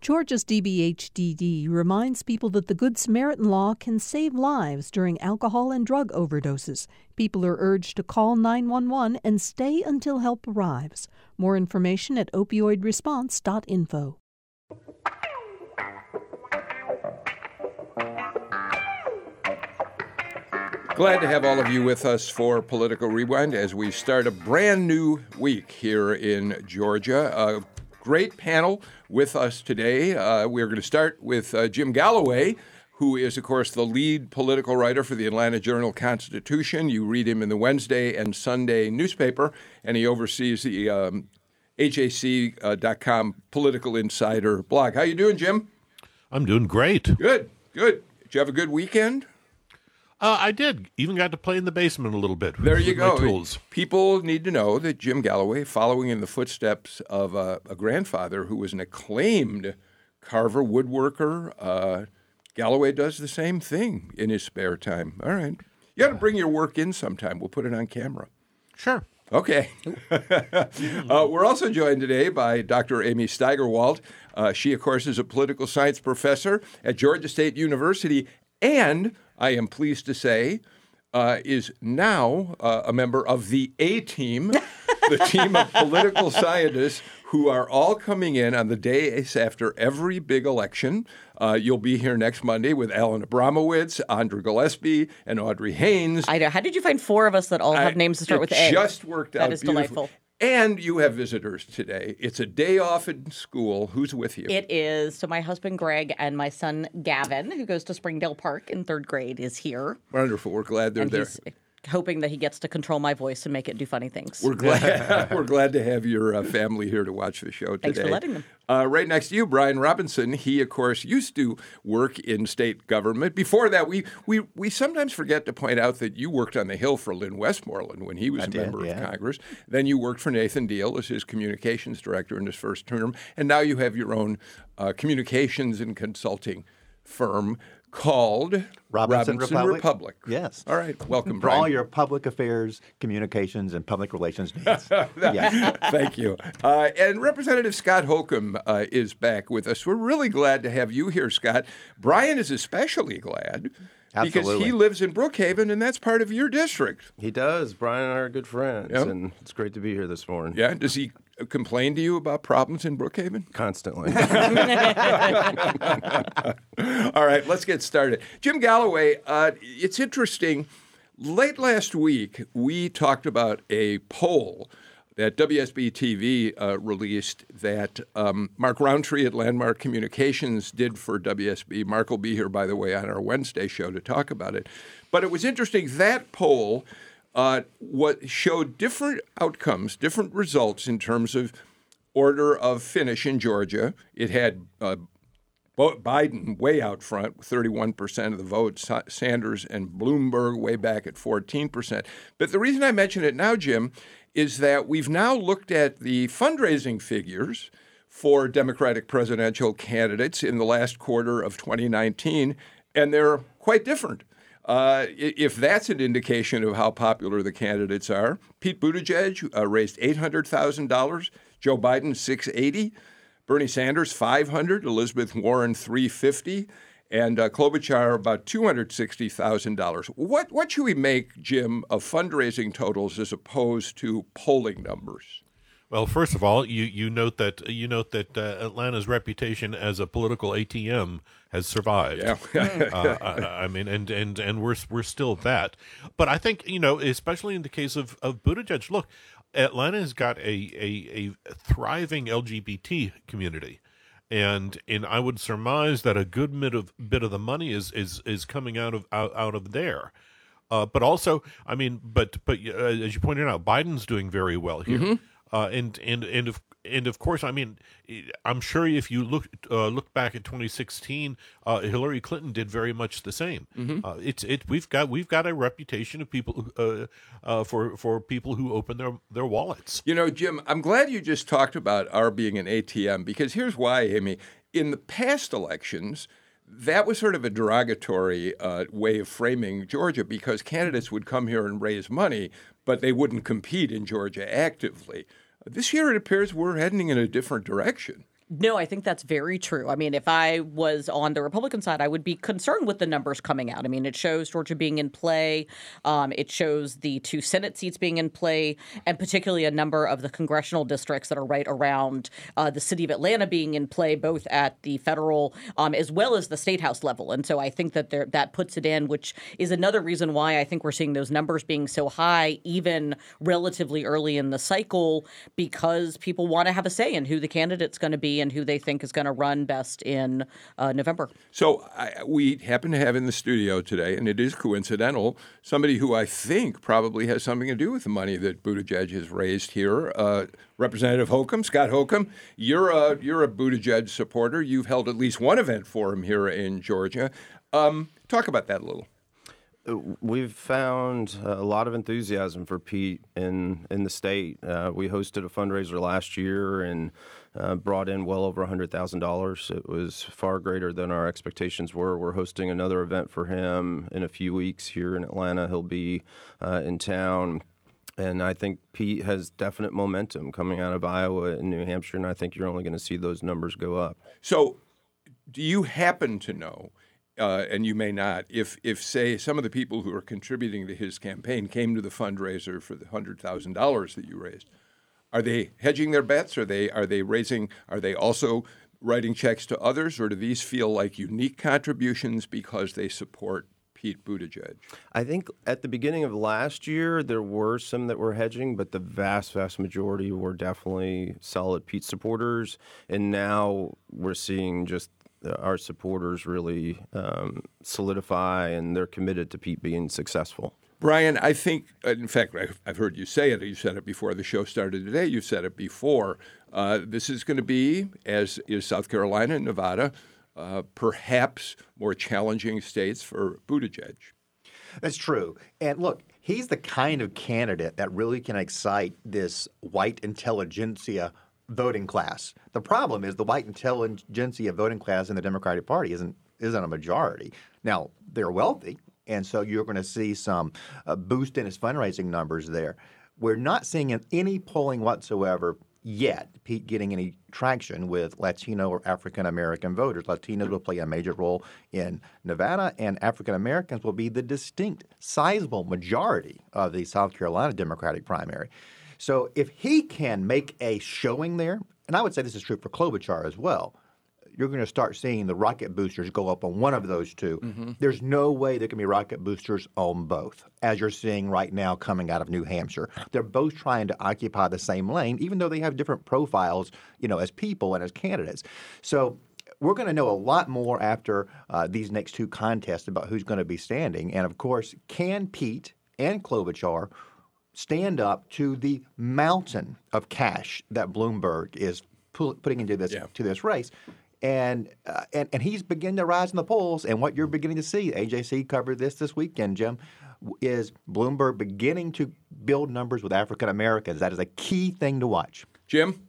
Georgia's DBHDD reminds people that the Good Samaritan law can save lives during alcohol and drug overdoses. People are urged to call 911 and stay until help arrives. More information at opioidresponse.info. Glad to have all of you with us for Political Rewind as we start a brand new week here in Georgia. A great panel with us today. Uh, we're going to start with uh, Jim Galloway, who is, of course, the lead political writer for the Atlanta Journal Constitution. You read him in the Wednesday and Sunday newspaper, and he oversees the um, AJC.com Political Insider blog. How you doing, Jim? I'm doing great. Good, good. Did you have a good weekend? Uh, I did. Even got to play in the basement a little bit. There you go. People need to know that Jim Galloway, following in the footsteps of uh, a grandfather who was an acclaimed carver, woodworker, uh, Galloway does the same thing in his spare time. All right. You got to bring your work in sometime. We'll put it on camera. Sure. Okay. uh, we're also joined today by Dr. Amy Steigerwalt. Uh, she, of course, is a political science professor at Georgia State University, and I am pleased to say, uh, is now uh, a member of the A team, the team of political scientists who are all coming in on the days after every big election. Uh, you'll be here next Monday with Alan Abramowitz, Andra Gillespie, and Audrey Haynes. I know. How did you find four of us that all have I- names to start with A? Just worked out. That is beautifully. delightful. And you have visitors today. It's a day off in school. Who's with you? It is. So my husband Greg and my son Gavin, who goes to Springdale Park in third grade, is here, Wonderful. We're glad they're and there. He's hoping that he gets to control my voice and make it do funny things. We're glad. we're glad to have your uh, family here to watch the show today. Thanks for letting them. Uh, right next to you, Brian Robinson. He, of course, used to work in state government. Before that, we we we sometimes forget to point out that you worked on the Hill for Lynn Westmoreland when he was a did, member of. Congress. Then you worked for Nathan Deal as his communications director in his first term, and now you have your own uh, communications and consulting firm called Robinson Republic. Yes. All right. Welcome, For Brian. all your public affairs, communications, and public relations needs. yeah. Thank you. Uh, and Representative Scott Holcomb uh, is back with us. We're really glad to have you here, Scott. Brian is especially glad because he lives in Brookhaven, and that's part of your district. He does. Brian and I are good friends, Yep. and it's great to be here this morning. Yeah. Does he complain to you about problems in Brookhaven? Constantly. All right, let's get started. Jim Galloway, uh, it's interesting. Late last week, we talked about a poll that WSB TV uh, released that um, Mark Rountree at Landmark Communications did for WSB. Mark will be here, by the way, on our Wednesday show to talk about it. But it was interesting. That poll uh, what showed different outcomes, different results in terms of order of finish in Georgia. It had uh, Biden way out front, 31% of the vote, Sanders and Bloomberg way back at 14%. But the reason I mention it now, Jim, is that we've now looked at the fundraising figures for Democratic presidential candidates in the last quarter of 2019, and they're quite different. Uh, if that's an indication of how popular the candidates are, Pete Buttigieg uh, raised $800,000, Joe Biden 680, Bernie Sanders 500, Elizabeth Warren 350, and uh, Klobuchar about $260,000. What what should we make, Jim, of fundraising totals as opposed to polling numbers? Well, first of all, you, you note that you note that uh, Atlanta's reputation as a political ATM has survived. Yeah. uh, I, I mean, and, and, and we're we're still that. But I think you know, especially in the case of of Buttigieg, look, Atlanta has got a a, a thriving LGBT community. And and I would surmise that a good bit of bit of the money is is is coming out of out, out of there. Uh, but also, I mean, but but uh, as you pointed out, Biden's doing very well here, uh, and and and of and of course, I mean, I'm sure if you look uh, look back at 2016, uh, Hillary Clinton did very much the same. Uh, it's it we've got we've got a reputation of people uh, uh, for for people who open their their wallets. You know, Jim, I'm glad you just talked about our being an ATM because here's why, Amy. In the past elections, that was sort of a derogatory uh, way of framing Georgia because candidates would come here and raise money, but they wouldn't compete in Georgia actively. This year, it appears we're heading in a different direction. No, I think that's very true. I mean, if I was on the Republican side, I would be concerned with the numbers coming out. I mean, it shows Georgia being in play, um, it shows the two Senate seats being in play, and particularly a number of the congressional districts that are right around uh, the city of Atlanta being in play, both at the federal um, as well as the state house level. And so I think that there, that puts it in, which is another reason why I think we're seeing those numbers being so high, even relatively early in the cycle, because people want to have a say in who the candidate's going to be and who they think is going to run best in uh, November. So I, we happen to have in the studio today, and it is coincidental, somebody who I think probably has something to do with the money that Buttigieg has raised here. Uh, Representative Holcomb, Scott Holcomb, you're a you're a Buttigieg supporter. You've held at least one event for him here in Georgia. Um, talk about that a little. We've found a lot of enthusiasm for Pete in in the state. Uh, we hosted a fundraiser last year and uh, brought in well over $100,000. It was far greater than our expectations were. We're hosting another event for him in a few weeks here in Atlanta. He'll be uh, in town. And I think Pete has definite momentum coming out of Iowa and New Hampshire, and I think you're only going to see those numbers go up. So, do you happen to know uh, and you may not, if, if, say, some of the people who are contributing to his campaign came to the fundraiser for the $100,000 that you raised, are they hedging their bets? Are they, are they raising, are they also writing checks to others, or do these feel like unique contributions because they support Pete Buttigieg? I think at the beginning of last year, there were some that were hedging, but the vast, vast majority were definitely solid Pete supporters. And now we're seeing just our supporters really um, solidify and they're committed to Pete being successful. Brian, I think, uh, in fact, I've heard you say it. You said it before the show started today. You said it before. Uh, this is going to be, as is South Carolina and Nevada, uh, perhaps more challenging states for Buttigieg. That's true. And look, he's the kind of candidate that really can excite this white intelligentsia voting class. The problem is the white intelligentsia voting class in the Democratic Party isn't isn't a majority. Now they're wealthy, and so you're going to see some uh, boost in his fundraising numbers there. We're not seeing any polling whatsoever yet Pete getting any traction with Latino or African American voters. Latinos will play a major role in Nevada, and African Americans will be the distinct, sizable majority of the South Carolina Democratic primary. So if he can make a showing there, and I would say this is true for Klobuchar as well, you're going to start seeing the rocket boosters go up on one of those 2 mm-hmm. There's no way there can be rocket boosters on both, as you're seeing right now coming out of New Hampshire. They're both trying to occupy the same lane, even though they have different profiles, you know, as people and as candidates. So we're going to know a lot more after uh, these next two contests about who's going to be standing. And of course, can Pete and Klobuchar stand up to the mountain of cash that Bloomberg is putting into this yeah. to this race. And, uh, and and he's beginning to rise in the polls. And what you're beginning to see, AJC covered this this weekend, Jim, is Bloomberg beginning to build numbers with African Americans. That is a key thing to watch. Jim.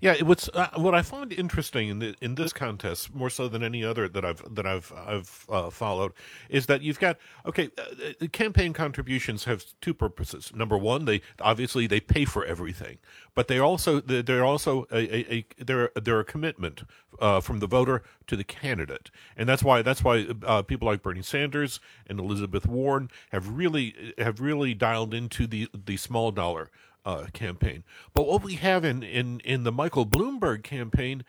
Yeah, what's uh, what I find interesting in the, in this contest more so than any other that I've that I've I've uh, followed is that you've got okay, uh, campaign contributions have two purposes. Number one, they obviously they pay for everything, but they also they're also a, a, a they're they're a commitment uh, from the voter to the candidate, and that's why that's why uh, people like Bernie Sanders and Elizabeth Warren have really have really dialed into the the small dollar uh, campaign. But what we have in, in, in the Michael Bloomberg campaign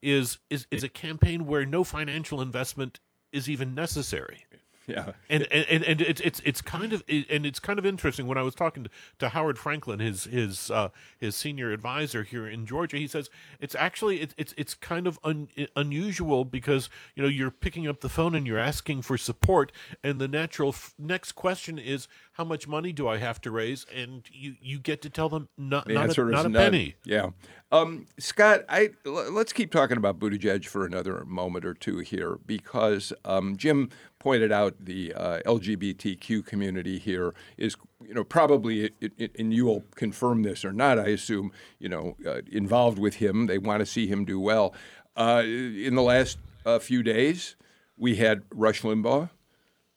is, is is a campaign where no financial investment is even necessary. Yeah, and and, and it's it's it's kind of and it's kind of interesting. When I was talking to, to Howard Franklin, his his uh, his senior advisor here in Georgia, he says it's actually it's it's it's kind of un, unusual because you know you're picking up the phone and you're asking for support, and the natural f- next question is how much money do I have to raise, and you you get to tell them not the not, a, not a penny. Yeah, um, Scott, I l- let's keep talking about Buttigieg for another moment or two here because um, Jim pointed out the uh, LGBTQ community here is, you know, probably, it, it, and you will confirm this or not, I assume, you know, uh, involved with him. They want to see him do well. Uh, in the last uh, few days, we had Rush Limbaugh,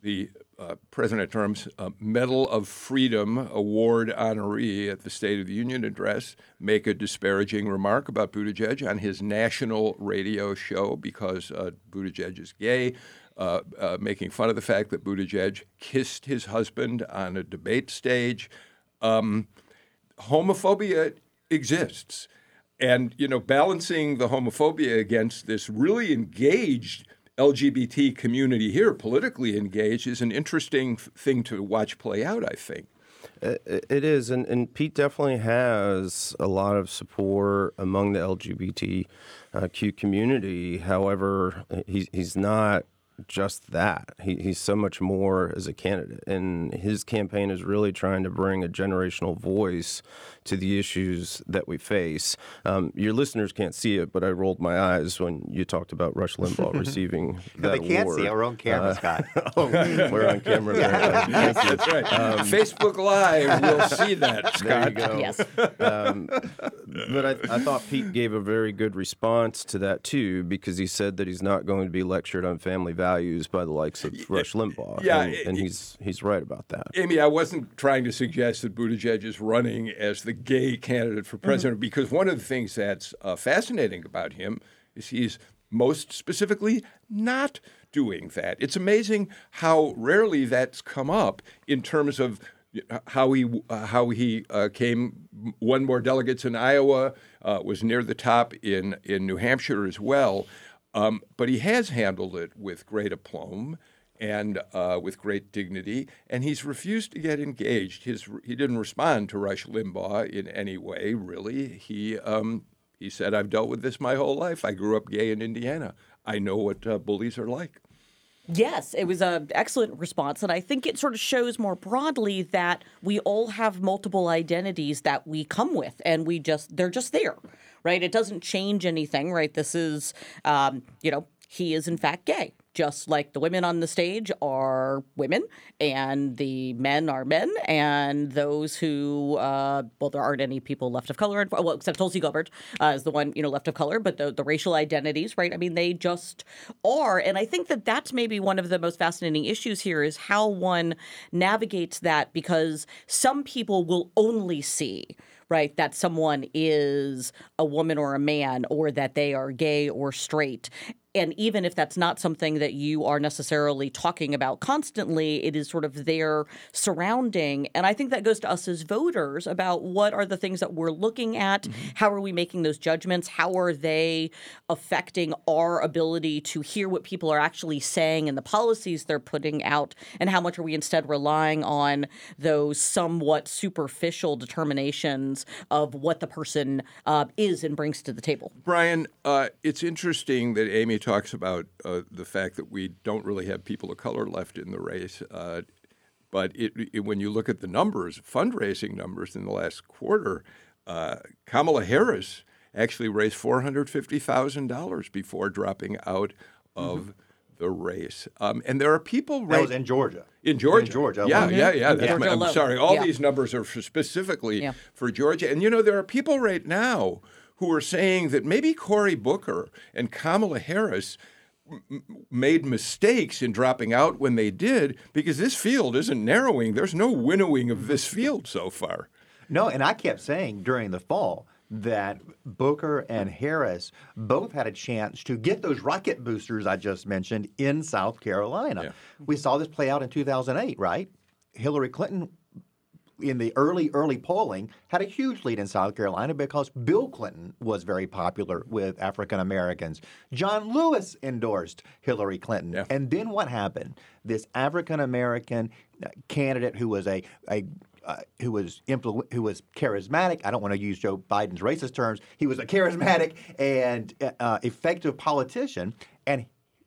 the uh, President Trump's uh, Medal of Freedom Award honoree at the State of the Union address make a disparaging remark about Buttigieg on his national radio show because uh, Buttigieg is gay, uh, uh, making fun of the fact that Buttigieg kissed his husband on a debate stage. Um, homophobia exists. And, you know, balancing the homophobia against this really engaged LGBT community here, politically engaged, is an interesting thing to watch play out, I think. It is, and, and Pete definitely has a lot of support among the LGBTQ uh, community. However, he's he's not just that. He, he's so much more as a candidate. And his campaign is really trying to bring a generational voice to the issues that we face. Um, your listeners can't see it, but I rolled my eyes when you talked about Rush Limbaugh receiving that they can't award. see it. We're on camera, Uh, Scott. oh, we're on camera. apparently. Thank. That's right. Facebook Live will see that, There you Scott. go. Yes. Um, but I, I thought Pete gave a very good response to that too, because he said that he's not going to be lectured on family values by the likes of Rush Limbaugh. yeah, and, it- and he's he's right about that. Amy, I wasn't trying to suggest that Buttigieg is running as the gay candidate for president because one of the things that's uh, fascinating about him is he's most specifically not doing that. It's amazing how rarely that's come up in terms of how he uh, how he uh, came won more delegates in Iowa, uh, was near the top in in New Hampshire as well. Um, but he has handled it with great aplomb and uh, with great dignity, and he's refused to get engaged. His he didn't respond to Rush Limbaugh in any way, really. He um, he said, "I've dealt with this my whole life. I grew up gay in Indiana. I know what uh, bullies are like." Yes, it was an excellent response. And I think it sort of shows more broadly that we all have multiple identities that we come with and we just, they're just there, right? It doesn't change anything, right? This is, um, you know, he is in fact gay. Just like the women on the stage are women, and the men are men, and those who, uh, well, there aren't any people left of color, well, except Tulsi Gabbard uh, is the one, you know, left of color, but the, the racial identities, right? I mean, they just are. And I think that that's maybe one of the most fascinating issues here is how one navigates that because some people will only see right? That someone is a woman or a man, or that they are gay or straight. And even if that's not something that you are necessarily talking about constantly, it is sort of their surrounding. And I think that goes to us as voters about what are the things that we're looking at? How are we making those judgments? How are they affecting our ability to hear what people are actually saying and the policies they're putting out? And how much are we instead relying on those somewhat superficial determinations of what the person uh, is and brings to the table? Brian, uh, it's interesting that Amy talks about uh, the fact that we don't really have people of color left in the race. Uh, but it, it- when you look at the numbers, fundraising numbers in the last quarter, uh, Kamala Harris actually raised four hundred fifty thousand dollars before dropping out of the race. Um, and there are people That was in Georgia. in Georgia. In Georgia. Yeah, yeah, yeah. That's my- I'm sorry. All Yeah. these numbers are for specifically Yeah. for Georgia. And you know, there are people right now who are saying that maybe Cory Booker and Kamala Harris made mistakes in dropping out when they did because this field isn't narrowing. There's no winnowing of this field so far. No, and I kept saying during the fall that Booker and Harris both had a chance to get those rocket boosters I just mentioned in South Carolina. Yeah. We saw this play out in 2008, right? Hillary Clinton in the early early polling had a huge lead in South Carolina because Bill Clinton was very popular with African Americans. John Lewis endorsed Hillary Clinton. Yeah. And then what happened? This African American uh, candidate who was a a uh, who was influ- who was charismatic. I don't want to use Joe Biden's racist terms. He was a charismatic and uh, effective politician, and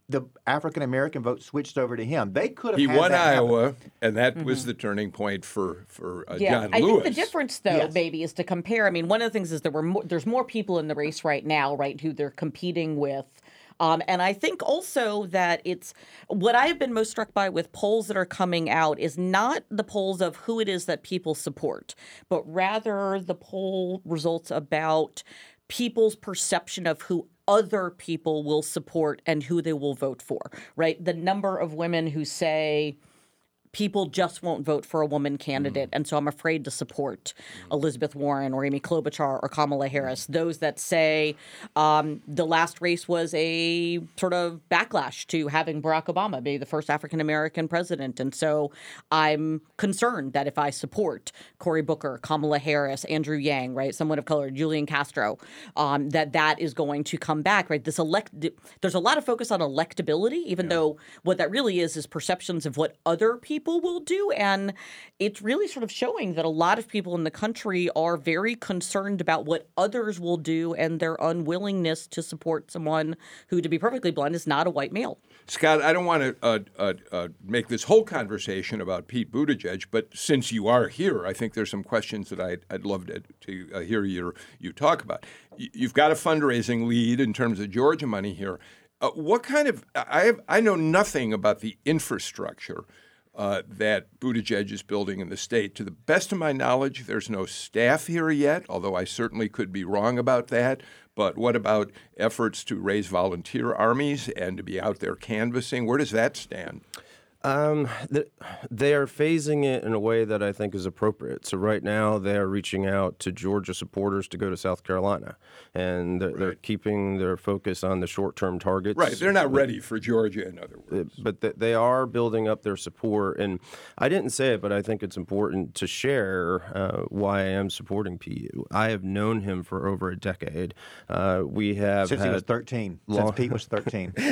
the African American vote switched over to him. They could have He had won that happen. Iowa, and that was the turning point for for uh, Yeah, John I Lewis. think the difference, though, Yes. maybe, is to compare. I mean, one of the things is there were more, there's more people in the race right now, right, who they're competing with. Um, and I think also that it's what I have been most struck by with polls that are coming out is not the polls of who it is that people support, but rather the poll results about people's perception of who other people will support and who they will vote for, right? The number of women who say, people just won't vote for a woman candidate, and so I'm afraid to support Elizabeth Warren or Amy Klobuchar or Kamala Harris. Those that say um, the last race was a sort of backlash to having Barack Obama be the first African American president, and so I'm concerned that if I support Cory Booker, Kamala Harris, Andrew Yang, right, someone of color, Julian Castro, um, that that is going to come back, right? This elect, there's a lot of focus on electability, even though what that really is is perceptions of what other people will do. And it's really sort of showing that a lot of people in the country are very concerned about what others will do and their unwillingness to support someone who, to be perfectly blunt, is not a white male. Scott, I don't want to uh, uh, uh, make this whole conversation about Pete Buttigieg, but since you are here, I think there's some questions that I'd, I'd love to, to uh, hear your, you talk about. You've got a fundraising lead in terms of Georgia money here. Uh, what kind of I have, I know nothing about the infrastructure uh, that Buttigieg is building in the state. To the best of my knowledge, there's no staff here yet, although I certainly could be wrong about that. But what about efforts to raise volunteer armies and to be out there canvassing? Where does that stand? Um, th- they are phasing it in a way that I think is appropriate. So right now they are reaching out to Georgia supporters to go to South Carolina, and they're, they're keeping their focus on the short-term targets. Right, they're not ready for Georgia, in other words. but th- they are building up their support. And I didn't say it, but I think it's important to share uh, why I am supporting PU. I have known him for over a decade. Uh, we have Since he was 13. long- Since Pete was 13. not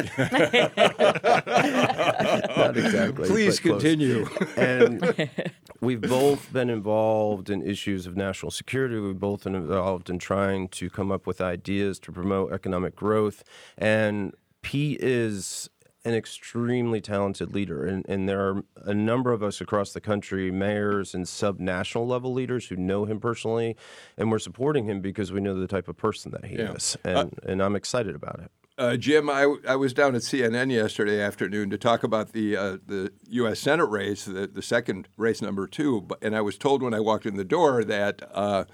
exactly. Please continue. and we've both been involved in issues of national security. We've both been involved in trying to come up with ideas to promote economic growth. And Pete is an extremely talented leader. And, and there are a number of us across the country, mayors and sub-national level leaders who know him personally. And we're supporting him because we know the type of person that he Yeah. is. And, and I'm excited about it. Uh, Jim, I, I was down at CNN yesterday afternoon to talk about the uh, the U.S. Senate race, the, the second race number two, and I was told when I walked in the door that uh,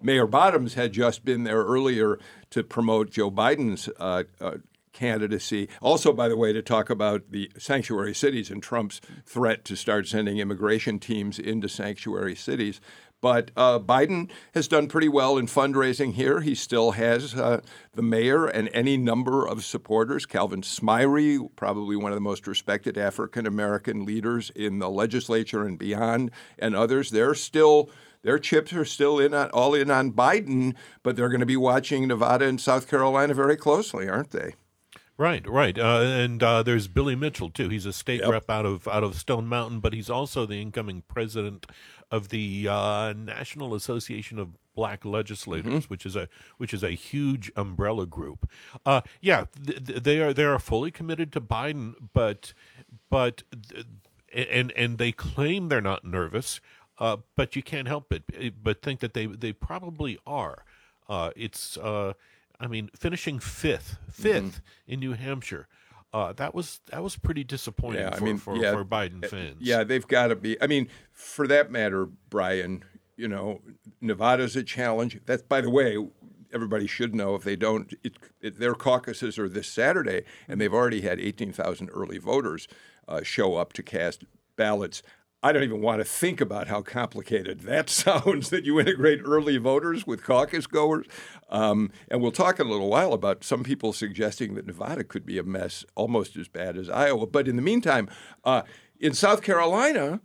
Mayor Bottoms had just been there earlier to promote Joe Biden's uh, uh, candidacy. Also, by the way, to talk about the sanctuary cities and Trump's threat to start sending immigration teams into sanctuary cities. But uh, Biden has done pretty well in fundraising here. He still has uh, the mayor and any number of supporters. Calvin Smyre, probably one of the most respected African American leaders in the legislature and beyond, and others. They're still their chips are still in on, all in on Biden, but they're going to be watching Nevada and South Carolina very closely, aren't they? Right, right, uh, and uh, there's Billy Mitchell too. He's a state rep out of out of Stone Mountain, but he's also the incoming president of the uh, National Association of Black Legislators, which is a which is a huge umbrella group. Uh, yeah, th- th- they are they are fully committed to Biden, but but th- and and they claim they're not nervous, uh, but you can't help it but think that they they probably are. Uh, it's uh, I mean, finishing fifth, 5th in New Hampshire, uh, that was that was pretty disappointing Yeah, I for, mean, for, yeah, for Biden uh, fans. Yeah, they've got to be. I mean, for that matter, Brian, you know, Nevada's a challenge. That's, by the way, everybody should know if they don't, it, it, their caucuses are this Saturday, and they've already had 18,000 early voters uh, show up to cast ballots. I don't even want to think about how complicated that sounds that you integrate early voters with caucus goers. Um, and we'll talk in a little while about some people suggesting that Nevada could be a mess almost as bad as Iowa. But in the meantime, uh, in South Carolina,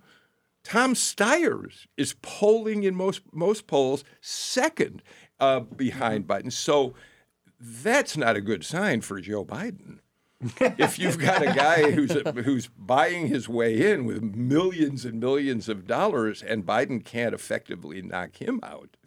Tom Steyer's is polling in most most polls second uh, behind Biden. So that's not a good sign for Joe Biden. If you've got a guy who's who's buying his way in with millions and millions of dollars, and Biden can't effectively knock him out.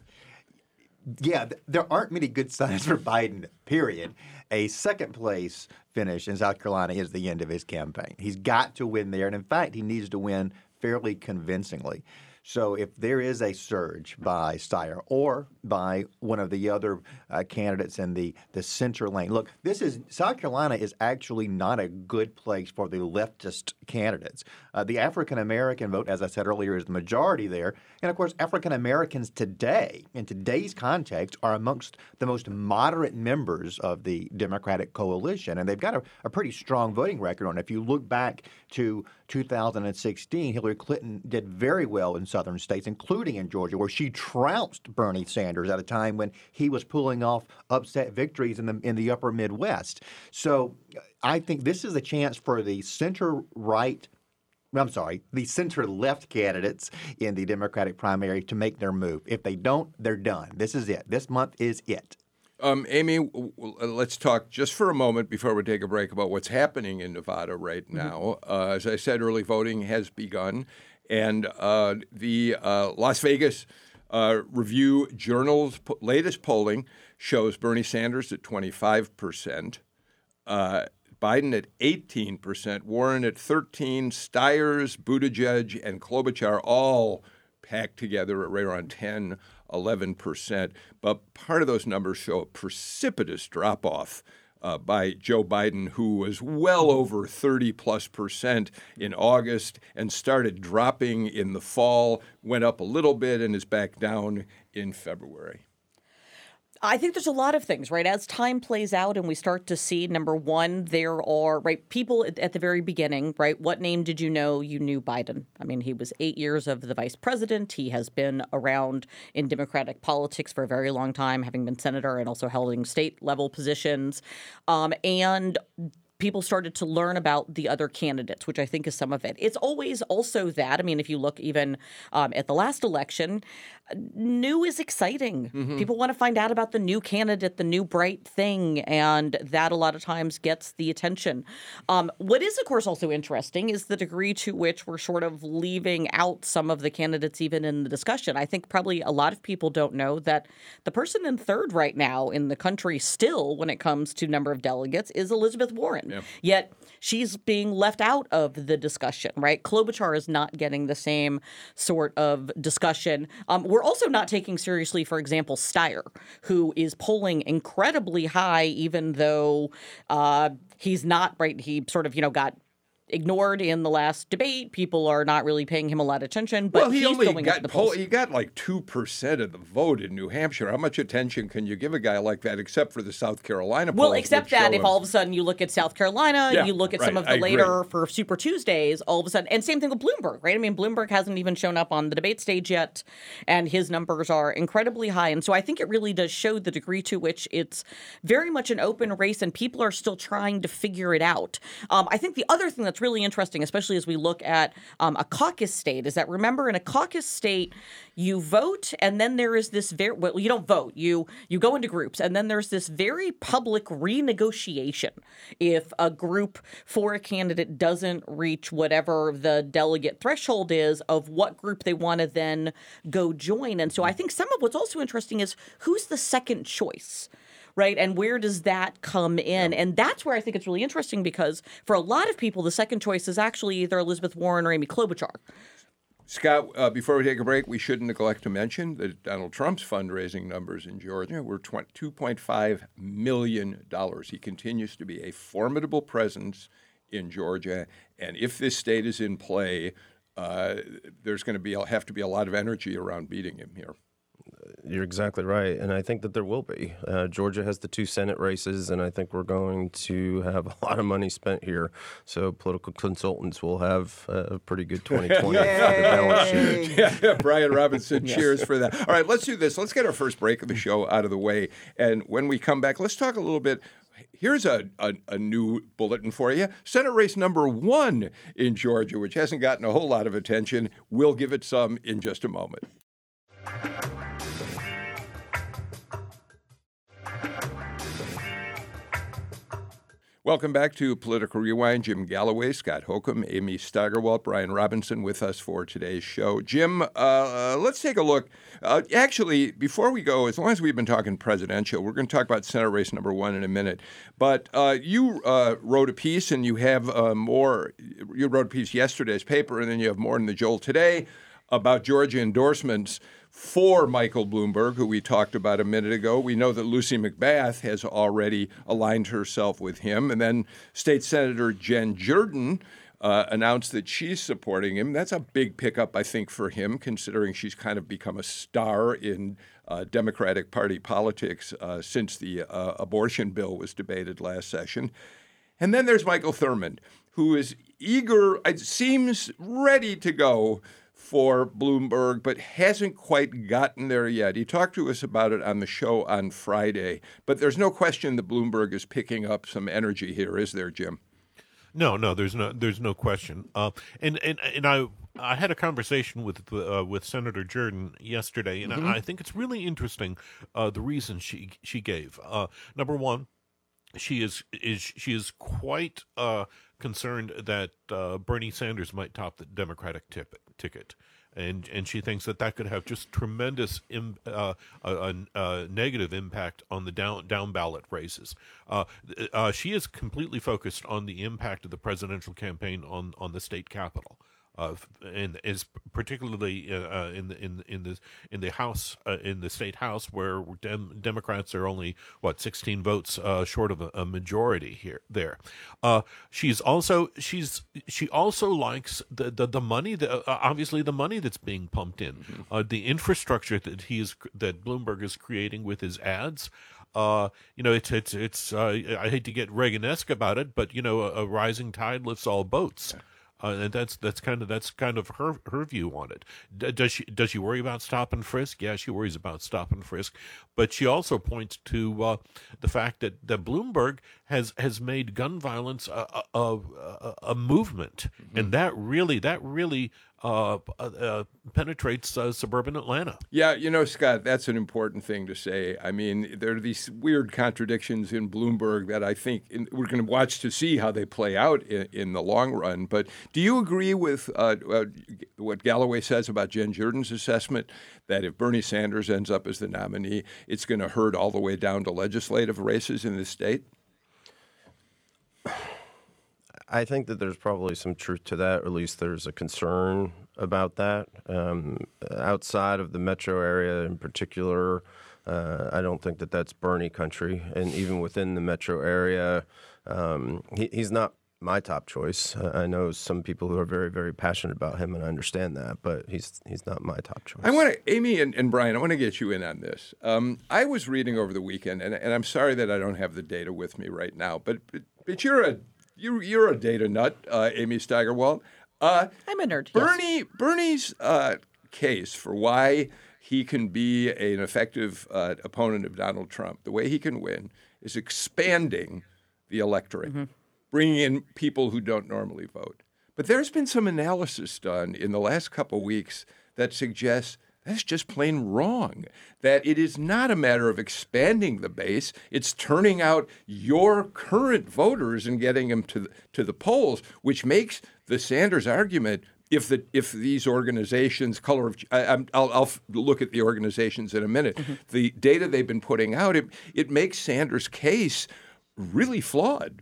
Yeah, th- there aren't many good signs for Biden, period. A second place finish in South Carolina is the end of his campaign. He's got to win there. And in fact, he needs to win fairly convincingly. So if there is a surge by Steyer or by one of the other uh, candidates in the, the center lane, look, this is South Carolina is actually not a good place for the leftist candidates. Uh, the African American vote, as I said earlier, is the majority there, and of course, African Americans today, in today's context, are amongst the most moderate members of the Democratic coalition, and they've got a, a pretty strong voting record on. It. If you look back to 2016, Hillary Clinton did very well in southern states, including in Georgia, where she trounced Bernie Sanders at a time when he was pulling off upset victories in the in the upper Midwest. So I think this is a chance for the center right I'm sorry, the center left candidates in the Democratic primary to make their move. If they don't, they're done. This is it. This month is it. Um, Amy, let's talk just for a moment before we take a break about what's happening in Nevada right Mm-hmm. now. Uh, as I said, early voting has begun, and uh, the uh, Las Vegas uh, Review Journal's po- latest polling shows Bernie Sanders at 25 percent. Uh, Biden at 18%, Warren at 13, Stiers, Buttigieg, and Klobuchar all packed together at right around 10, 11%. But part of those numbers show a precipitous drop off. Uh, by Joe Biden, who was well over 30 plus percent in August and started dropping in the fall, went up a little bit and is back down in February. I think there's a lot of things, right? As time plays out and we start to see, number one, there are, right, people at, the very beginning, right? What name did you know? You knew Biden. I mean, he was eight years of the vice president. He has been around in Democratic politics for a very long time, having been senator and also holding state level positions. Um, and people started to learn about the other candidates, which I think is some of it. It's always also that. I mean, if you look even um, at the last election, new is exciting. Mm-hmm. People want to find out about the new candidate, the new bright thing, and that a lot of times gets the attention. Um, what is, of course, also interesting is the degree to which we're sort of leaving out some of the candidates even in the discussion. I think probably a lot of people don't know that the person in third right now in the country still, when it comes to number of delegates, is Elizabeth Warren. Yeah. Yet she's being left out of the discussion, right? Klobuchar is not getting the same sort of discussion. Um, we're also not taking seriously, for example, Steyer, who is polling incredibly high, even though uh, he's not right. He sort of, you know, got ignored in the last debate. People are not really paying him a lot of attention. But well, he he's only going got the poll, he got like two percent of the vote in New Hampshire. How much attention can you give a guy like that, except for the South Carolina? Well, except that if him- all of a sudden you look at South Carolina, Yeah, you look at right. some of I the agree. later for Super Tuesdays, all of a sudden, and same thing with Bloomberg, right? I mean, Bloomberg hasn't even shown up on the debate stage yet, and his numbers are incredibly high. And so I think it really does show the degree to which it's very much an open race, and people are still trying to figure it out. Um, I think the other thing that's really interesting, especially as we look at um, a caucus state, is that remember in a caucus state, you vote, and then there is this very well, you don't vote, you you go into groups, and then there's this very public renegotiation. If a group for a candidate doesn't reach whatever the delegate threshold is of what group they want to then go join. And so I think some of what's also interesting is who's the second choice right? And where does that come in? And that's where I think it's really interesting because for a lot of people, the second choice is actually either Elizabeth Warren or Amy Klobuchar. Scott, uh, before we take a break, we shouldn't neglect to mention that Donald Trump's fundraising numbers in Georgia were $2.5 million. He continues to be a formidable presence in Georgia. And if this state is in play, uh, there's going to be have to be a lot of energy around beating him here. You're exactly right, and I think that there will be. Uh, Georgia has the two Senate races, and I think we're going to have a lot of money spent here. So political consultants will have a pretty good 2020 on balance sheet. yeah, Brian Robinson, cheers for that. All right, let's do this. Let's get our first break of the show out of the way. And when we come back, let's talk a little bit. Here's a, a, a new bulletin for you. Senate race number one in Georgia, which hasn't gotten a whole lot of attention. We'll give it some in just a moment. Welcome back to Political Rewind. Jim Galloway, Scott Holcomb, Amy Steigerwalt, Brian Robinson with us for today's show. Jim, uh, let's take a look. Uh, actually, before we go, as long as we've been talking presidential, we're going to talk about Senate race number one in a minute. But uh, you uh, wrote a piece, and you have uh, more. You wrote a piece yesterday's paper, and then you have more in the Joel today about Georgia endorsements for Michael Bloomberg, who we talked about a minute ago. We know that Lucy McBath has already aligned herself with him. And then State Senator Jen Jordan uh, announced that she's supporting him. That's a big pickup, I think, for him, considering she's kind of become a star in uh, Democratic Party politics uh, since the uh, abortion bill was debated last session. And then there's Michael Thurmond, who is eager, it seems ready to go for Bloomberg, but hasn't quite gotten there yet. He talked to us about it on the show on Friday, but there's no question that Bloomberg is picking up some energy here, is there, Jim? No, no, there's no, there's no question. Uh, and and and I, I had a conversation with uh, with Senator Jordan yesterday, and mm-hmm. I, I, think it's really interesting uh, the reason she she gave. Uh, number one, she is is she is quite uh, concerned that uh, Bernie Sanders might top the Democratic tip, ticket. And, and she thinks that that could have just tremendous Im, uh, a, a, negative impact on the down down ballot races. Uh, uh, she is completely focused on the impact of the presidential campaign on on the state Capitol and is particularly uh, uh, in the in in the in the House uh, in the state House where Dem- Democrats are only what 16 votes uh, short of a, a, majority here there. Uh, she's also she's she also likes the the, the money that uh, obviously the money that's being pumped in mm-hmm. the infrastructure that he is that Bloomberg is creating with his ads. Uh, you know, it's it's it's. Uh, I hate to get Reagan-esque about it, but you know, a, a rising tide lifts all boats. Uh, and that's that's kind of that's kind of her her view on it. D- does she does she worry about stop and frisk? Yeah, she worries about stop and frisk, but she also points to uh, the fact that, that Bloomberg has has made gun violence a a, a, a movement, mm-hmm. and that really that really uh, uh, uh, penetrates uh, suburban Atlanta. Yeah, you know, Scott, that's an important thing to say. I mean, there are these weird contradictions in Bloomberg that I think in, we're going to watch to see how they play out in, in the long run. But do you agree with uh, uh, what Galloway says about Jen Jordan's assessment that if Bernie Sanders ends up as the nominee, it's going to hurt all the way down to legislative races in the state? I think that there's probably some truth to that, or at least there's a concern about that. Um, outside of the metro area in particular, uh, I don't think that that's Bernie country. And even within the metro area, um, he, he's not my top choice. I know some people who are very, very passionate about him, and I understand that, but he's he's not my top choice. I want to, Amy and, and Brian, I want to get you in on this. Um, I was reading over the weekend, and, and I'm sorry that I don't have the data with me right now, but but, but you're a you, you're a data nut, uh, Amy Steigerwalt. Uh, I'm a nerd. Bernie yes. Bernie's uh, case for why he can be an effective uh, opponent of Donald Trump, the way he can win, is expanding the electorate, mm-hmm. Bringing in people who don't normally vote. But there's been some analysis done in the last couple weeks that suggests that's just plain wrong. That it is not a matter of expanding the base, it's turning out your current voters and getting them to the, to the polls, which makes the Sanders argument if the if these organizations color of I, will look at the organizations in a minute mm-hmm. the data they've been putting out it, it makes sanders case really flawed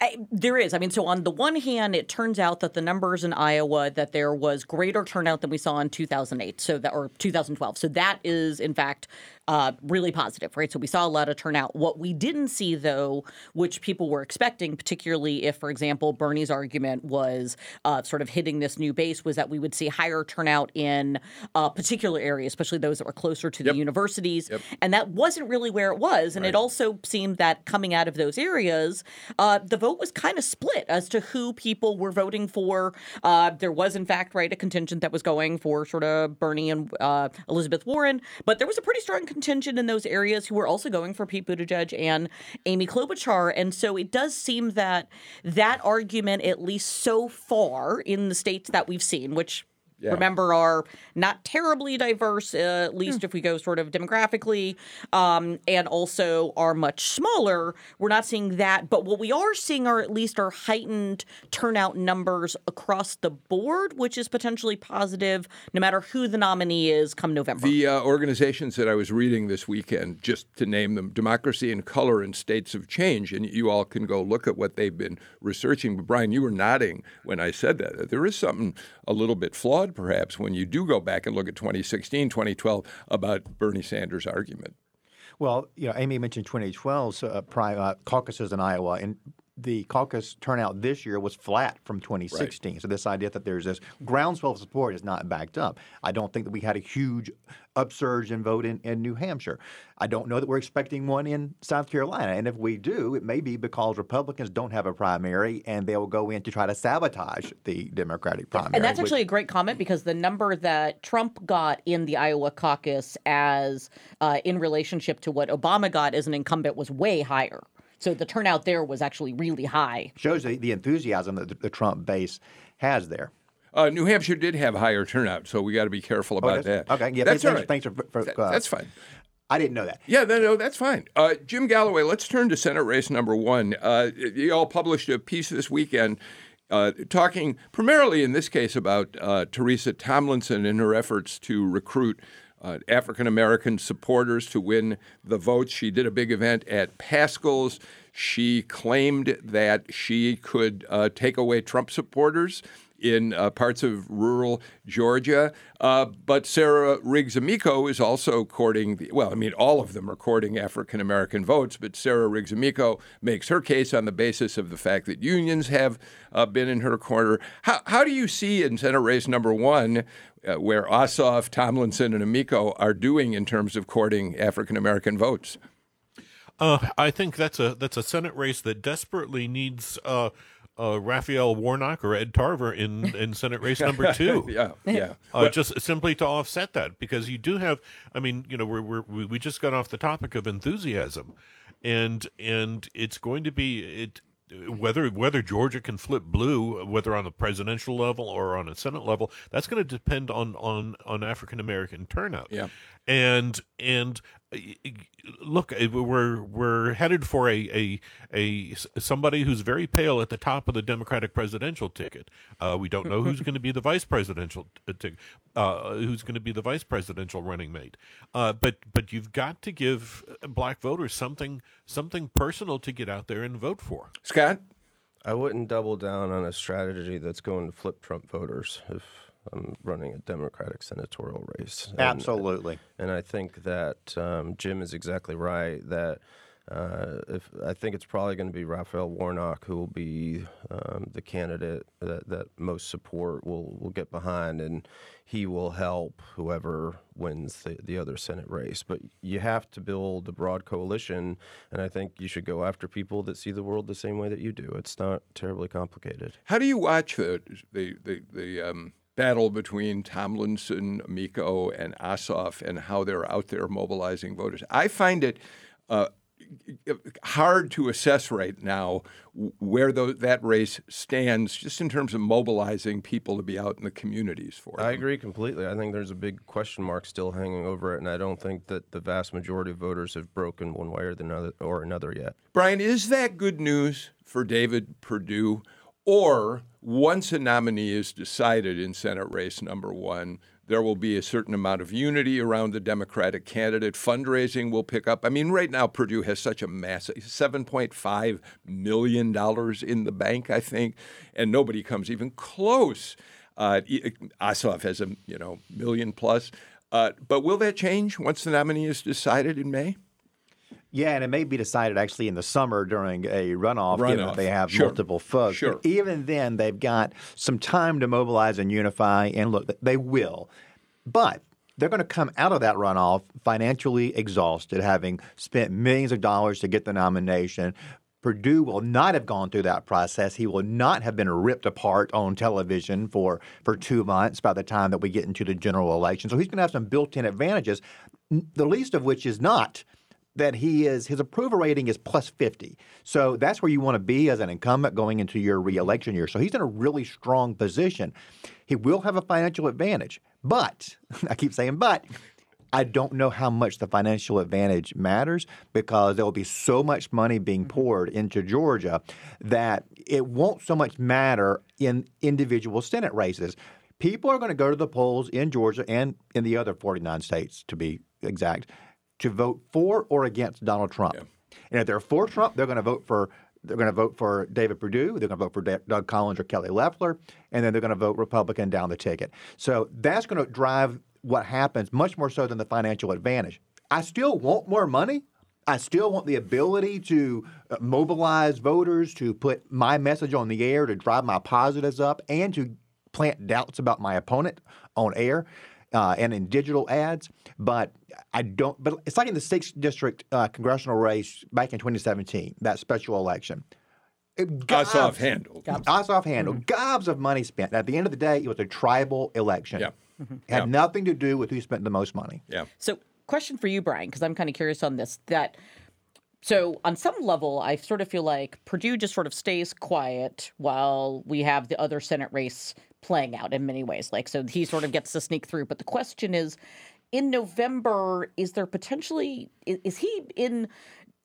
I, there is. I mean, so on the one hand, it turns out that the numbers in Iowa that there was greater turnout than we saw in 2008, so that or 2012. So that is in fact uh, really positive, right? So we saw a lot of turnout. What we didn't see, though, which people were expecting, particularly if, for example, Bernie's argument was uh, sort of hitting this new base, was that we would see higher turnout in uh, particular areas, especially those that were closer to yep. the universities. Yep. And that wasn't really where it was. And right. it also seemed that coming out of those areas, uh, the vote was kind of split as to who people were voting for. Uh, there was, in fact, right, a contingent that was going for sort of Bernie and uh, Elizabeth Warren, but there was a pretty strong contingent in those areas who were also going for Pete Buttigieg and Amy Klobuchar. And so it does seem that that argument, at least so far in the states that we've seen, which yeah. remember are not terribly diverse, uh, at least mm. if we go sort of demographically, um, and also are much smaller. We're not seeing that, but what we are seeing are at least our heightened turnout numbers across the board, which is potentially positive, no matter who the nominee is come November. The uh, organizations that I was reading this weekend, just to name them, Democracy in Color and States of Change, and you all can go look at what they've been researching. But Brian, you were nodding when I said that. There is something a little bit flawed perhaps, when you do go back and look at 2016, 2012 about Bernie Sanders' argument. Well, you know, Amy mentioned 2012's uh, uh, caucuses in Iowa, and the caucus turnout this year was flat from 2016. So this idea that there's this groundswell of support is not backed up. I don't think that we had a huge upsurge in vote in, in New Hampshire. I don't know that we're expecting one in South Carolina. And if we do, it may be because Republicans don't have a primary and they will go in to try to sabotage the Democratic primary. And that's which- actually a great comment because the number that Trump got in the Iowa caucus as uh, in relationship to what Obama got as an incumbent was way higher. So the turnout there was actually really high. shows the, the enthusiasm that the, the Trump base has there. Uh, New Hampshire did have higher turnout, so we got to be careful about Oh, that. Okay, yeah, that's thanks, all right. thanks for, for That- uh, that's fine. I didn't know that. Yeah, no, no, that's fine. Uh, Jim Galloway, let's turn to Senate race number one. Uh, you all published a piece this weekend uh, talking primarily in this case about uh, Teresa Tomlinson and her efforts to recruit uh, African American supporters to win the votes. She did a big event at Paschal's. She claimed that she could uh, take away Trump supporters in uh, parts of rural Georgia. Uh, but Sarah Riggs Amico is also courting, the, well, I mean, all of them are courting African American votes, but Sarah Riggs Amico makes her case on the basis of the fact that unions have uh, been in her corner. How, how do you see in Senate race number one, uh, where Ossoff, Tomlinson, and Amico are doing in terms of courting African American votes? Uh, I think that's a that's a Senate race that desperately needs uh, uh, Raphael Warnock or Ed Tarver in, in Senate race number two. Yeah, yeah. Uh, just simply to offset that, because you do have, I mean, you know, we're, we're, we we just got off the topic of enthusiasm, and and it's going to be it whether whether Georgia can flip blue, whether on the presidential level or on a Senate level, that's going to depend on on on African American turnout. Yeah. And and uh, look, uh, we're we're headed for a a a somebody who's very pale at the top of the Democratic presidential ticket. Uh, we don't know who's going to be the vice presidential uh, ticket, uh, who's going to be the vice presidential running mate. Uh, but but you've got to give black voters something something personal to get out there and vote for. Scott? I wouldn't double down on a strategy that's going to flip Trump voters if I'm running a Democratic senatorial race. And- Absolutely. And I think that um, Jim is exactly right. That uh, if I think it's probably going to be Raphael Warnock who will be um, the candidate that, that most support will will get behind, and he will help whoever wins the, the other Senate race. But you have to build a broad coalition, and I think you should go after people that see the world the same way that you do. It's not terribly complicated. How do you watch the the the, the um, battle between Tomlinson, Miko, and Ossoff, and how they're out there mobilizing voters? I find it. Uh, hard to assess right now where tho- that race stands, just in terms of mobilizing people to be out in the communities for it. I agree completely. I think there's a big question mark still hanging over it, and I don't think that the vast majority of voters have broken one way or the another or another yet. Brian, is that good news for David Perdue? Or once a nominee is decided in Senate race number one, there will be a certain amount of unity around the Democratic candidate. Fundraising will pick up. I mean, right now, Perdue has such a massive $7.5 million in the bank, I think, and nobody comes even close. Uh, Ossoff has a you know million plus. Uh, but will that change once the nominee is decided in May? Yeah, and it may be decided actually in the summer during a runoff, given Runoff. that they have Sure. multiple folks. Sure. But even then, they've got some time to mobilize and unify. And look, they will. But they're going to come out of that runoff financially exhausted, having spent millions of dollars to get the nomination. Perdue will not have gone through that process. He will not have been ripped apart on television for, for two months by the time that we get into the general election. So he's going to have some built in advantages, the least of which is not that he is his approval rating is plus 50. So that's where you want to be as an incumbent going into your mm-hmm. reelection year. So he's in a really strong position. He will have a financial advantage. But I keep saying but I don't know how much the financial advantage matters because there will be so much money being mm-hmm. poured into Georgia that it won't so much matter in individual Senate races. People are going to go to the polls in Georgia and in the other 49 states, to be exact, to vote for or against Donald Trump. And if they're for Trump, they're going to vote for they're going to vote for David Perdue, they're going to vote for Doug Collins or Kelly Loeffler, and then they're going to vote Republican down the ticket. So that's going to drive what happens much more so than the financial advantage. I still want more money. I still want the ability to uh, mobilize voters, to put my message on the air, to drive my positives up, and to plant doubts about my opponent on air uh, and in digital ads. But I don't. But it's like in the sixth district uh, congressional race back in 2017, that special election. Ossoff handled. Ossoff handled. Mm-hmm. Gobs of money spent. At the end of the day, it was a tribal election. Yeah. Mm-hmm. Had yeah. nothing to do with who spent the most money. Yeah. So, question for you, Brian, because I'm kind of curious on this. That so on some level, I sort of feel like Perdue just sort of stays quiet while we have the other Senate race playing out in many ways. Like, so he sort of gets to sneak through. But the question is, in November, is there potentially is, is he in?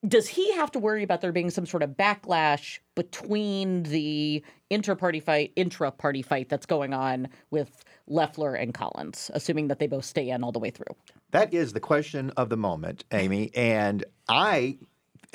Does he have to worry about there being some sort of backlash between the inter-party fight, intra-party fight that's going on with Loeffler and Collins, assuming that they both stay in all the way through? That is the question of the moment, Amy. And I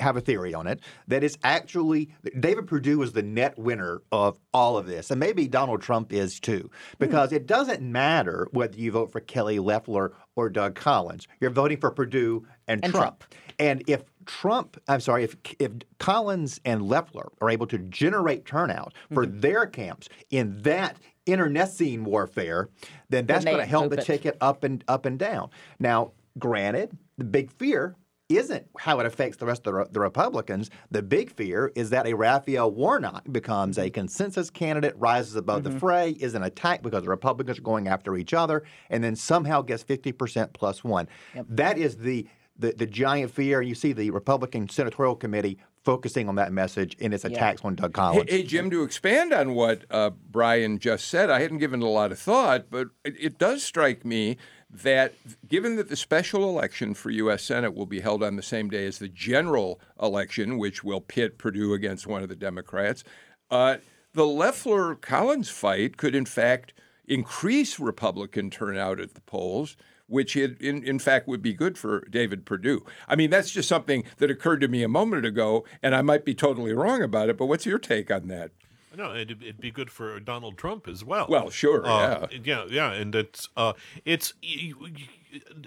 have a theory on it that is actually David Perdue is the net winner of all of this, and maybe Donald Trump is too, because mm. it doesn't matter whether you vote for Kelly Loeffler or Doug Collins. You're voting for Perdue and, and Trump. Trump. And if Trump, I'm sorry, if if Collins and Loeffler are able to generate turnout for mm-hmm. their camps in that internecine warfare, then that's going to help the it. ticket up and up and down. Now, granted, the big fear isn't how it affects the rest of the, the, Republicans. The big fear is that a Raphael Warnock becomes a consensus candidate, rises above mm-hmm. the fray, is an attack because the Republicans are going after each other, and then somehow gets 50% plus one. Yep. That is the, the, the giant fear. You see the Republican Senatorial Committee focusing on that message in its attacks on Doug Collins. Hey, hey, Jim, to expand on what uh, Brian just said, I hadn't given it a lot of thought, but it, it does strike me that given that the special election for U.S. Senate will be held on the same day as the general election, which will pit Perdue against one of the Democrats, uh, the Loeffler Collins fight could, in fact, increase Republican turnout at the polls. Which it, in, in fact would be good for David Perdue. I mean, that's just something that occurred to me a moment ago, and I might be totally wrong about it. But what's your take on that? No, it'd, it'd, be good for Donald Trump as well. Well, sure, uh, yeah, yeah, yeah, and it's uh, it's.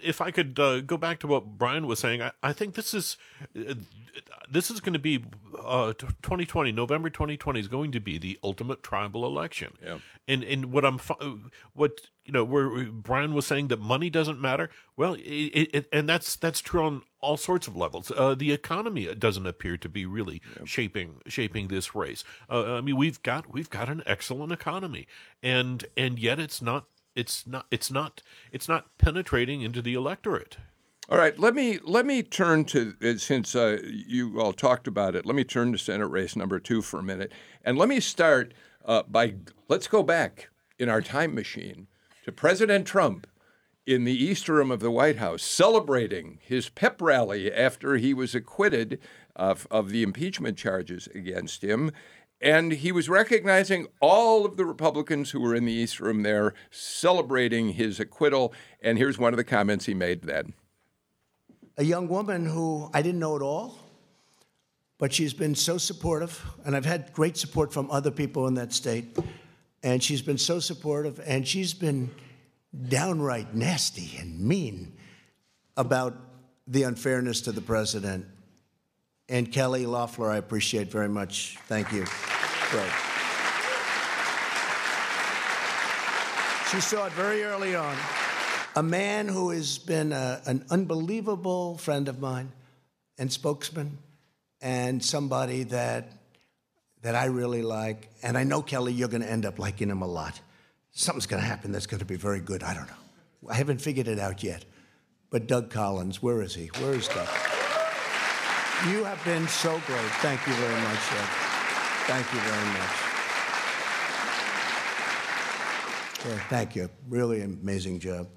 If I could uh, go back to what Brian was saying, I, I think this is uh, this is going to be uh, 2020 November 2020 is going to be the ultimate tribal election. Yeah. And and what I'm what you know where Brian was saying that money doesn't matter. Well, it, it, and that's that's true on all sorts of levels. Uh, the economy doesn't appear to be really yeah. shaping shaping this race. Uh, I mean, we've got we've got an excellent economy, and and yet it's not it's not it's not it's not penetrating into the electorate. All right, let me let me turn to uh, since uh, you all talked about it. Let me turn to Senate race number two for a minute, and let me start uh, by let's go back in our time machine to President Trump in the East Room of the White House, celebrating his pep rally after he was acquitted of, of the impeachment charges against him. And he was recognizing all of the Republicans who were in the East Room there, celebrating his acquittal. And here's one of the comments he made then a young woman who I didn't know at all, but she's been so supportive, and I've had great support from other people in that state. And she's been so supportive, and she's been downright nasty and mean about the unfairness to the president. And Kelly Loeffler, I appreciate very much. Thank you. Great. She saw it very early on a man who has been a, an unbelievable friend of mine and spokesman, and somebody that that I really like. And I know Kelly, you're going to end up liking him a lot. Something's going to happen that's going to be very good. I don't know. I haven't figured it out yet. But Doug Collins, where is he? Where is Doug? You have been so great. Thank you very much. Thank you very much. thank you. Really amazing job.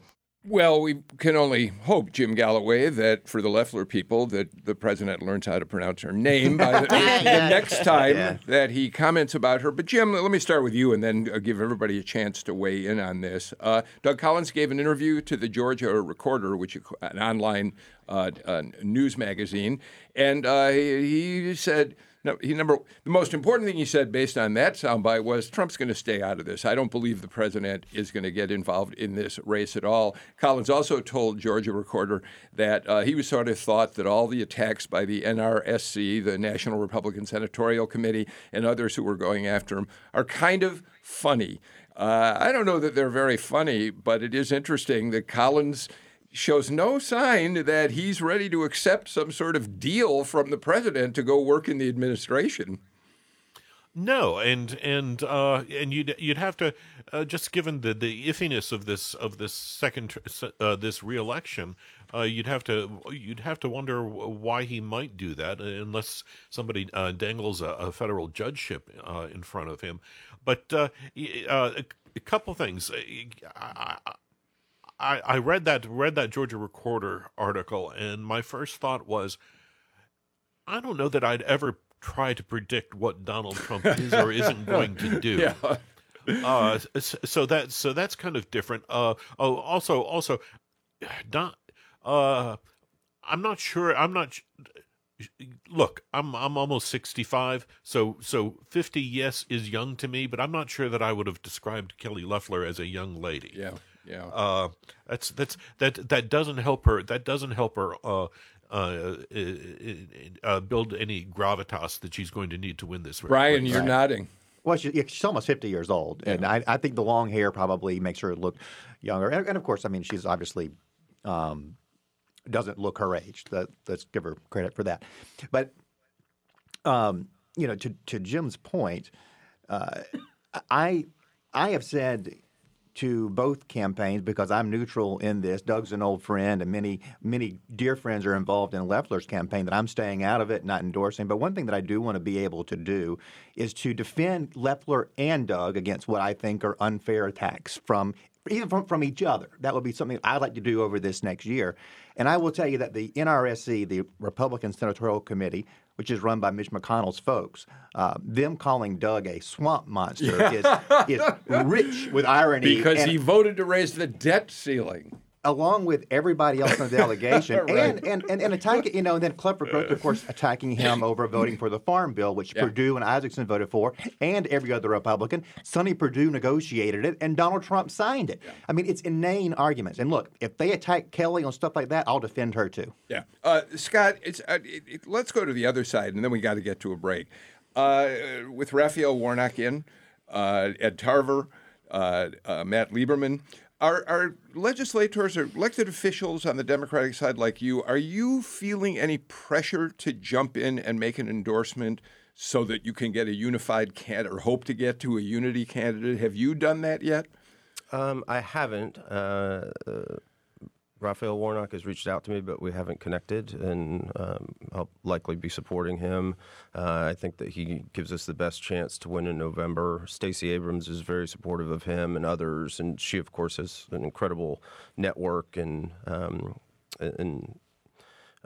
Well, we can only hope, Jim Galloway, that for the Loeffler people, that the president learns how to pronounce her name by the, the next time yeah. that he comments about her. But Jim, let me start with you, and then uh, give everybody a chance to weigh in on this. Uh, Doug Collins gave an interview to the Georgia Recorder, which is an online uh, uh, news magazine, and uh, he said No, he number the most important thing he said based on that soundbite was Trump's going to stay out of this. I don't believe the president is going to get involved in this race at all. Collins also told Georgia Recorder that uh, he was sort of thought that all the attacks by the NRSC, the National Republican Senatorial Committee, and others who were going after him are kind of funny. Uh, I don't know that they're very funny, but it is interesting that Collins shows no sign that he's ready to accept some sort of deal from the president to go work in the administration. No, and and uh, and you'd you'd have to uh, just given the, the iffiness of this of this second uh, this reelection, uh, you'd have to you'd have to wonder why he might do that unless somebody uh, dangles a, a, federal judgeship uh, in front of him. But uh, a, a couple things. I, I, I I read that read that Georgia Recorder article, and my first thought was, I don't know that I'd ever try to predict what Donald Trump is or isn't going to do. Yeah. Uh, so that so that's kind of different. Uh, oh, also also, Don, uh, I'm not sure. I'm not. Look, I'm I'm almost 65, so so 50 yes is young to me, but I'm not sure that I would have described Kelly Loeffler as a young lady. Yeah. Yeah. Uh, that's that's that that doesn't help her. That doesn't help her. Uh, uh, uh, uh, build any gravitas that she's going to need to win this. Race. Brian, you're nodding. Well, she, she's almost 50 years old, and. I, I, think the long hair probably makes her look younger. And, and of course, I mean, she's obviously um, doesn't look her age. That, let's give her credit for that. But um, you know, to to Jim's point, uh, I I have said to both campaigns because I'm neutral in this. Doug's an old friend, and many many dear friends are involved in Loeffler's campaign. That I'm staying out of it, not endorsing. But one thing that I do want to be able to do is to defend Loeffler and Doug against what I think are unfair attacks from even from, from each other. That would be something I'd like to do over this next year. And I will tell you that the NRSC, the Republican Senatorial Committee, which is run by Mitch McConnell's folks, uh, them calling Doug a swamp monster is, is rich with irony. Because and, he voted to raise the debt ceiling along with everybody else in the delegation, right. and, and, and, and attacking, you know, and then Club for Growth, of course, attacking him over voting for the Farm Bill, which yeah. Perdue and Isakson voted for, and every other Republican. Sonny Perdue negotiated it, and Donald Trump signed it. Yeah. I mean, it's inane arguments. And look, if they attack Kelly on stuff like that, I'll defend her too. Yeah, uh, Scott, it's uh, it, it, let's go to the other side, and then we got to get to a break. Uh, with Raphael Warnock in, uh, Ed Tarver, uh, uh, Matt Lieberman. Are, are legislators or elected officials on the Democratic side like you, are you feeling any pressure to jump in and make an endorsement so that you can get a unified candidate or hope to get to a unity candidate? Have you done that yet? Um, I haven't. Uh, Raphael Warnock has reached out to me, but we haven't connected, and um, I'll likely be supporting him. Uh, I think that he gives us the best chance to win in November. Stacey Abrams is very supportive of him and others, and she, of course, has an incredible network and um, and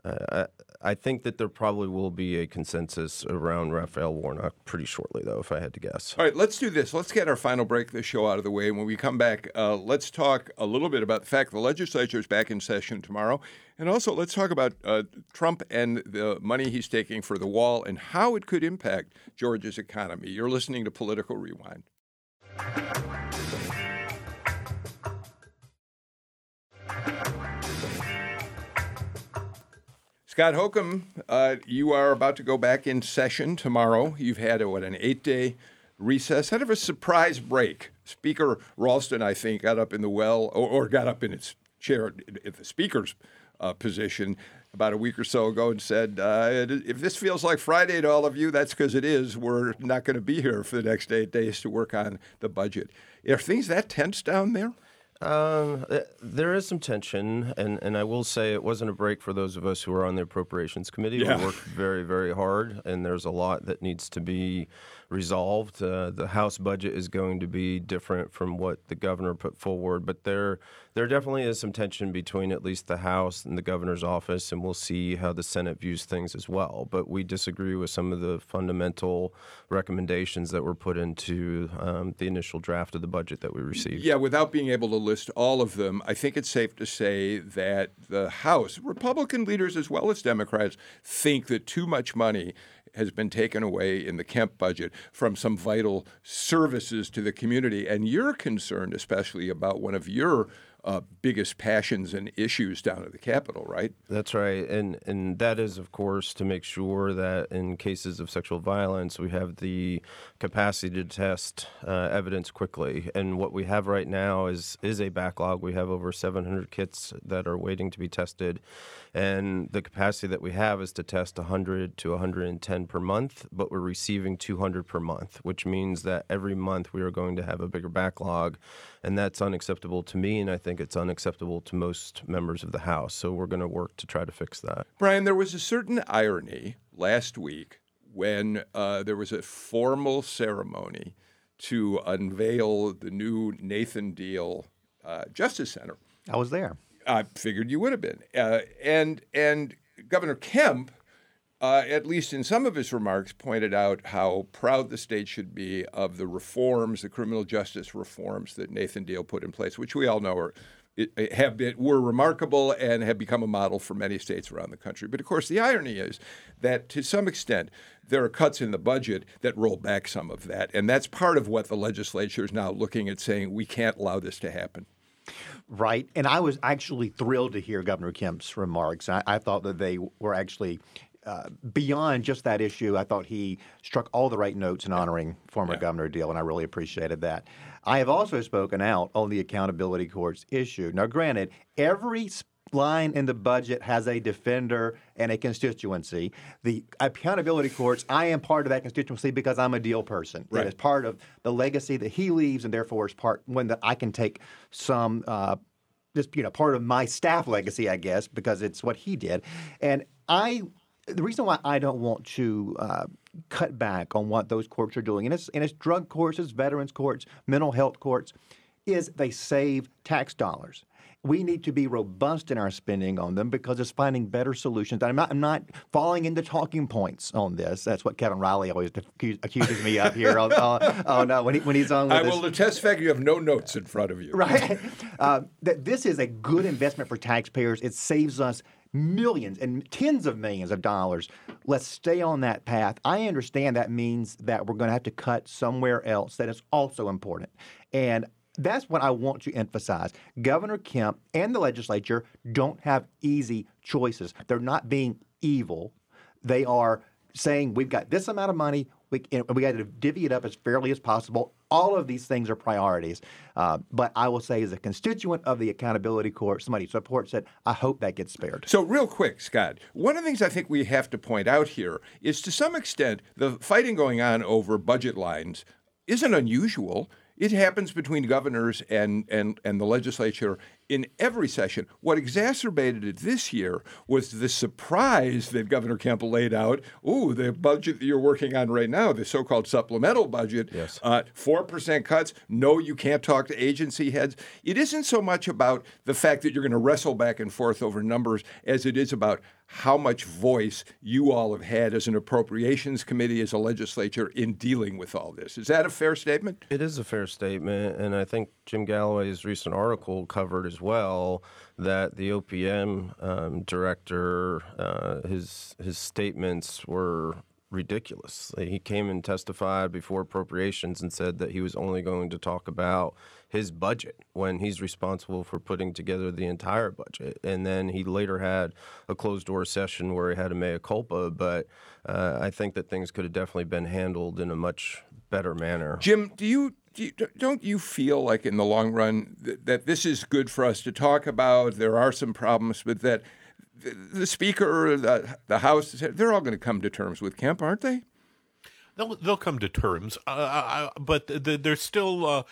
uh, I think that there probably will be a consensus around Raphael Warnock pretty shortly, though, if I had to guess. All right, let's do this. Let's get our final break of the show out of the way. And when we come back, uh, let's talk a little bit about the fact the legislature is back in session tomorrow. And also, let's talk about uh, Trump and the money he's taking for the wall and how it could impact Georgia's economy. You're listening to Political Rewind. Scott Holcomb, uh, you are about to go back in session tomorrow. You've had a, what an eight-day recess, kind of a surprise break. Speaker Ralston, I think, got up in the well or, or got up in its chair at the speaker's uh, position about a week or so ago and said, uh, "If this feels like Friday to all of you, that's because it is. We're not going to be here for the next eight days to work on the budget." Are things that tense down there? Um, uh, there is some tension, and, and I will say it wasn't a break for those of us who are on the appropriations committee. Yeah. We worked very, very hard, and there's a lot that needs to be resolved. Uh, the House budget is going to be different from what the governor put forward, but there there definitely is some tension between at least the House and the governor's office, and we'll see how the Senate views things as well. But we disagree with some of the fundamental recommendations that were put into um, the initial draft of the budget that we received. Yeah, without being able to list all of them, I think it's safe to say that the House, Republican leaders as well as Democrats, think that too much money has been taken away in the Kemp budget from some vital services to the community. And you're concerned, especially about one of your uh, biggest passions and issues down at the Capitol, right? That's right, and and that is, of course, to make sure that in cases of sexual violence, we have the capacity to test uh, evidence quickly. And what we have right now is is a backlog. We have over 700 kits that are waiting to be tested, and the capacity that we have is to test 100 to 110 per month, but we're receiving 200 per month, which means that every month we are going to have a bigger backlog, and that's unacceptable to me, and I think it's unacceptable to most members of the House. So we're going to work to try to fix that. Brian, there was a certain irony last week when uh, there was a formal ceremony to unveil the new Nathan Deal uh, Justice Center. I was there. I figured you would have been. Uh, and and Governor Kemp, uh, at least in some of his remarks, pointed out how proud the state should be of the reforms, the criminal justice reforms that Nathan Deal put in place, which we all know are have been were remarkable and have become a model for many states around the country. But of course, the irony is that to some extent there are cuts in the budget that roll back some of that, and that's part of what the legislature is now looking at, saying we can't allow this to happen. Right. And I was actually thrilled to hear Governor Kemp's remarks. I, I thought that they were actually uh, beyond just that issue. I thought he struck all the right notes in honoring former Yeah. Governor Deal, and I really appreciated that. I have also spoken out on the accountability courts issue. Now, granted, every line in the budget has a defender and a constituency. The accountability courts, I am part of that constituency because I'm a deal person. Right. It is part of the legacy that he leaves, and therefore is part one that I can take some. Uh, just you know, part of my staff legacy, I guess, because it's what he did. And I, the reason why I don't want to uh, cut back on what those courts are doing, and it's and it's drug courts, it's veterans courts, mental health courts, is they save tax dollars. We need to be robust in our spending on them because it's finding better solutions. I'm not, I'm not falling into talking points on this. That's what Kevin Riley always accus- accuses me of here. on, on, on, uh, when, he, when he's on with I will attest fact you have no notes in front of you. right? uh, that this is a good investment for taxpayers. It saves us millions and tens of millions of dollars. Let's stay on that path. I understand that means that we're going to have to cut somewhere else that is also important. And that's what I want to emphasize. Governor Kemp and the legislature don't have easy choices. They're not being evil. They are saying we've got this amount of money. We, we got to divvy it up as fairly as possible. All of these things are priorities. Uh, but I will say, as a constituent of the Accountability Court, somebody supports it, I hope that gets spared. So, real quick, Scott, one of the things I think we have to point out here is to some extent the fighting going on over budget lines isn't unusual. It happens between governors and, and, and the legislature in every session. What exacerbated it this year was the surprise that Governor Campbell laid out. Ooh, the budget that you're working on right now, the so called supplemental budget, Yes. uh, 4% cuts. No, you can't talk to agency heads. It isn't so much about the fact that you're going to wrestle back and forth over numbers as it is about how much voice you all have had as an appropriations committee, as a legislature in dealing with all this. Is that a fair statement? It is a fair statement, and I think Jim Galloway's recent article covered as well that the OPB um, director, uh, his his statements were ridiculous. He came and testified before appropriations and said that he was only going to talk about his budget when he's responsible for putting together the entire budget. And then he later had a closed door session where he had a mea culpa, but uh, I think that things could have definitely been handled in a much better manner. Jim, do you, do you don't you feel like in the long run that, that this is good for us to talk about? There are some problems, but that the, the speaker, the, the House, they're all going to come to terms with Kemp, aren't they? They'll they'll come to terms, uh, but th- th- there's still uh,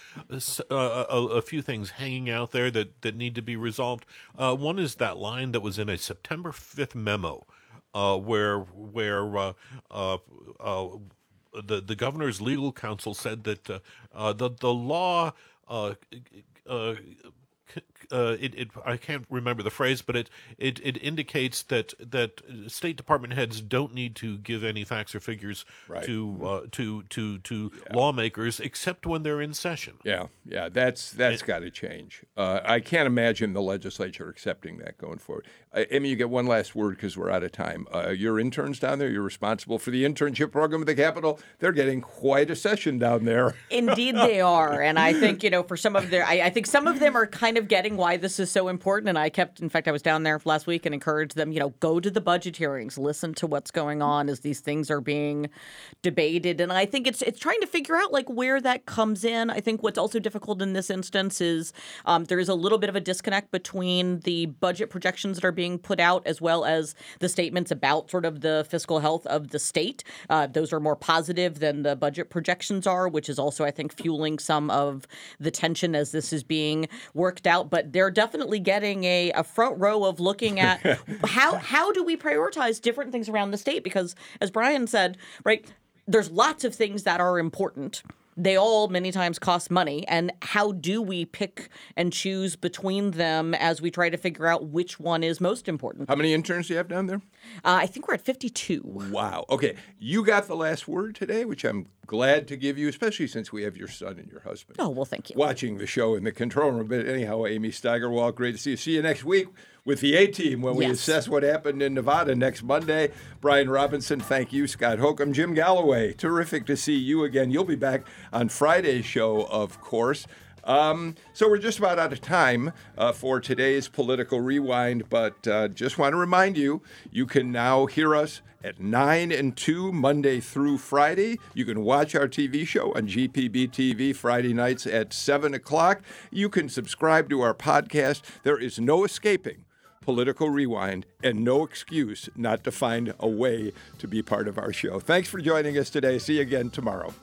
uh, a, a few things hanging out there that, that need to be resolved. Uh, one is that line that was in a September 5th memo, uh, where where uh, the the governor's legal counsel said that the the law. Uh, it, it I can't remember the phrase, but it, it it indicates that that State Department heads don't need to give any facts or figures Right. to uh, to to to lawmakers except when they're in session. Yeah, yeah, that's that's got to change. Uh, I can't imagine the legislature accepting that going forward. Uh, Amy, you get one last word because we're out of time. Uh, your interns down there, you're responsible for the internship program at the Capitol. They're getting quite a session down there. Indeed, they are, and I think you know for some of their, I, I think some of them are kind of getting why this is so important. And I kept, in fact, I was down there last week and encouraged them, you know, go to the budget hearings, listen to what's going on as these things are being debated. And I think it's it's trying to figure out like where that comes in. I think what's also difficult in this instance is um, there is a little bit of a disconnect between the budget projections that are being put out as well as the statements about sort of the fiscal health of the state. Uh, those are more positive than the budget projections are, which is also, I think, fueling some of the tension as this is being worked out. But they're definitely getting a, a front row of looking at how how do we prioritize different things around the state? Because as Brian said, right, there's lots of things that are important. They all many times cost money. And how do we pick and choose between them as we try to figure out which one is most important? How many interns do you have down there? Uh, I think we're at 52. Wow. Okay, you got the last word today, which I'm glad to give you, especially since we have your son and your husband. Oh, well, thank you. watching the show in the control room. But anyhow, Amy Steigerwalt, great to see you. See you next week with the A team when we Yes. assess what happened in Nevada next Monday. Brian Robinson, thank you. Scott Holcomb, Jim Galloway, terrific to see you again. You'll be back on Friday's show, of course. Um, so we're just about out of time uh, for today's political rewind, but uh, just want to remind you, you can now hear us at 9 and 2 Monday through Friday. You can watch our TV show on GPB TV Friday nights at 7 o'clock. You can subscribe to our podcast. There is no escaping Political Rewind and no excuse not to find a way to be part of our show. Thanks for joining us today. See you again tomorrow.